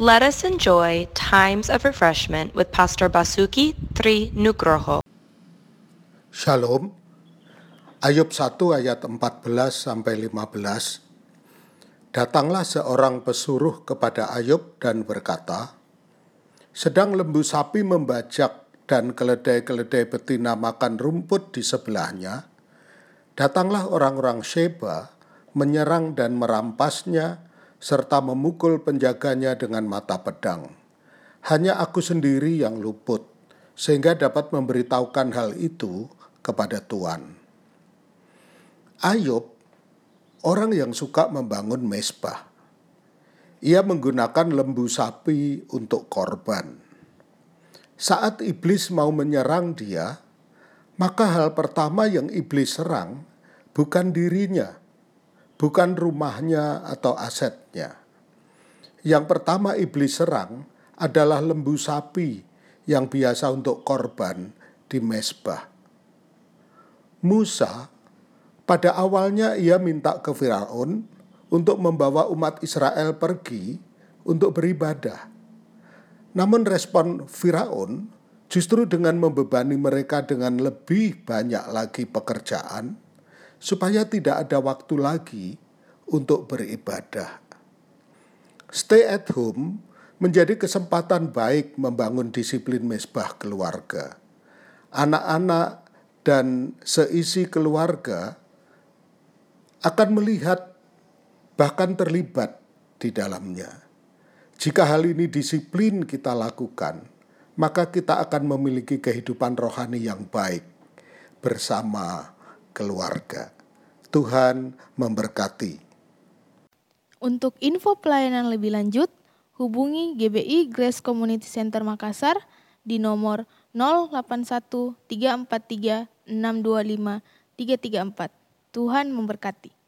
Let us enjoy times of refreshment with Pastor Basuki Tri Nugroho. Shalom. Ayub 1 ayat 14 sampai 15. Datanglah seorang pesuruh kepada Ayub dan berkata, Sedang lembu sapi membajak dan keledai-keledai betina makan rumput di sebelahnya, datanglah orang-orang Sheba menyerang dan merampasnya serta memukul penjaganya dengan mata pedang. Hanya aku sendiri yang luput, sehingga dapat memberitahukan hal itu kepada Tuhan. Ayub, orang yang suka membangun mesbah. Ia menggunakan lembu sapi untuk korban. Saat iblis mau menyerang dia, maka hal pertama yang iblis serang bukan dirinya, bukan rumahnya atau asetnya. Yang pertama iblis serang adalah lembu sapi yang biasa untuk korban di mesbah. Musa pada awalnya ia minta ke Firaun untuk membawa umat Israel pergi untuk beribadah. Namun respon Firaun justru dengan membebani mereka dengan lebih banyak lagi pekerjaan, supaya tidak ada waktu lagi untuk beribadah. Stay at home menjadi kesempatan baik membangun disiplin mesbah keluarga. Anak-anak dan seisi keluarga akan melihat bahkan terlibat di dalamnya. Jika hal ini disiplin kita lakukan, maka kita akan memiliki kehidupan rohani yang baik bersama keluarga. Tuhan memberkati. Untuk info pelayanan lebih lanjut, hubungi GBI Grace Community Center Makassar di nomor 081 343 625 334. Tuhan memberkati.